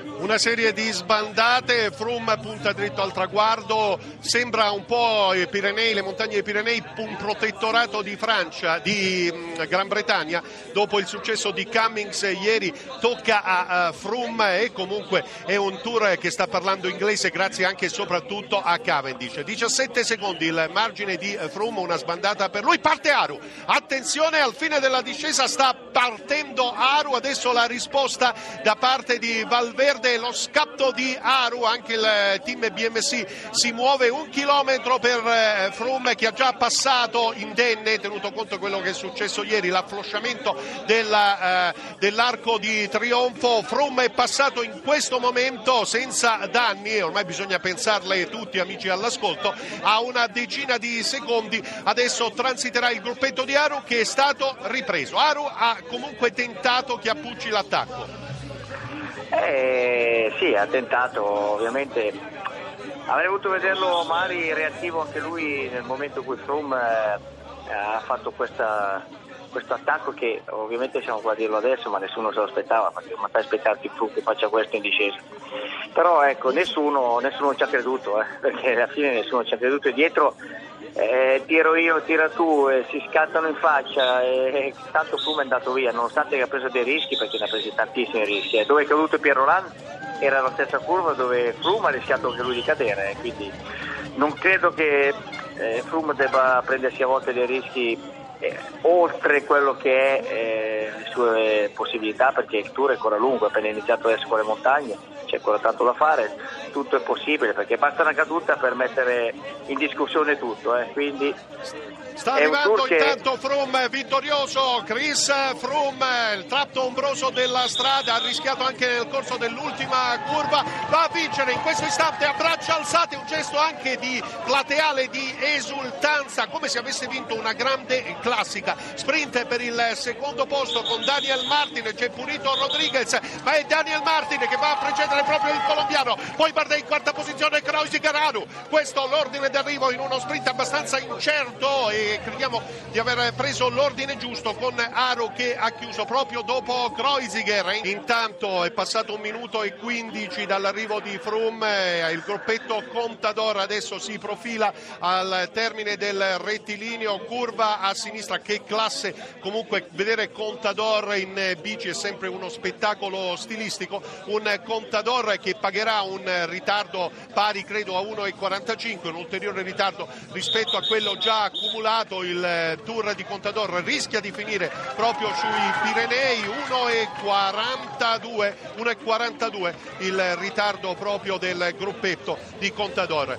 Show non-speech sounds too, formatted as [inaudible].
Una serie di sbandate, Froome punta dritto al traguardo, sembra un po' Pirenei, le montagne dei Pirenei, un protettorato di Francia, di mm, Gran Bretagna, dopo il successo di Cummings ieri tocca a Froome e comunque è un tour che sta parlando inglese grazie anche e soprattutto a Cavendish. 17 secondi il margine di Froome, una sbandata per lui, parte Aru, attenzione al fine della discesa sta partendo Aru, adesso la risposta da parte di Valverde lo scatto di Aru, anche il team BMC si muove un chilometro per eh, Froome che ha già passato indenne, tenuto conto quello che è successo ieri, l'afflosciamento della, eh, dell'arco di trionfo. Froome è passato in questo momento senza danni, ormai bisogna pensarle tutti amici all'ascolto, a una decina di secondi. Adesso transiterà il gruppetto di Aru che è stato ripreso. Aru ha comunque tentato Chiappucci l'attacco. Eh, sì, ha tentato, ovviamente. Avrei voluto vederlo Mari reattivo anche lui nel momento in cui Froome eh, ha fatto questa, questo attacco che ovviamente siamo qua a dirlo adesso ma nessuno se lo aspettava perché ma fai aspettarti Froome che faccia questo in discesa però ecco nessuno, nessuno ci ha creduto eh, [laughs] perché alla fine nessuno ci ha creduto e dietro eh, tiro io, tira tu, eh, si scattano in faccia e tanto Froome è andato via, nonostante che ha preso dei rischi, perché ne ha presi tantissimi rischi. Eh. Dove è caduto Piero Roland era la stessa curva dove Froome ha rischiato anche lui di cadere, eh, quindi non credo che eh, Froome debba prendersi a volte dei rischi eh, oltre quello che è eh, le sue possibilità perché il tour è ancora lungo, appena iniziato adesso con le montagne, c'è ancora tanto da fare, tutto è possibile perché basta una caduta per mettere in discussione tutto, eh. quindi Sta arrivando intanto che... Froome vittorioso, Chris Froome, il tratto ombroso della strada, ha rischiato anche nel corso dell'ultima curva, va a vincere in questo istante a braccia alzate, un gesto anche di plateale di esultanza, come se avesse vinto una grande classica. Sprint per il secondo posto con Daniel Martin, c'è Purito Rodriguez, ma è Daniel Martin che va a precedere proprio il colombiano, poi guarda in quarta posizione Croisi Garanu, questo l'ordine d'arrivo in uno sprint abbastanza incerto e crediamo di aver preso l'ordine giusto con Aro che ha chiuso proprio dopo Kreuziger. Intanto è passato un minuto e 15 dall'arrivo di Froome, il gruppetto Contador adesso si profila al termine del rettilineo, curva a sinistra, che classe comunque vedere Contador in bici è sempre uno spettacolo stilistico, un Contador che pagherà un ritardo pari credo a 1,45, un ulteriore ritardo rispetto a quello già accumulato iniziato il eh, tour di Contador, rischia di finire proprio sui Pirenei, 1,42, 1,42 il ritardo proprio del gruppetto di Contador.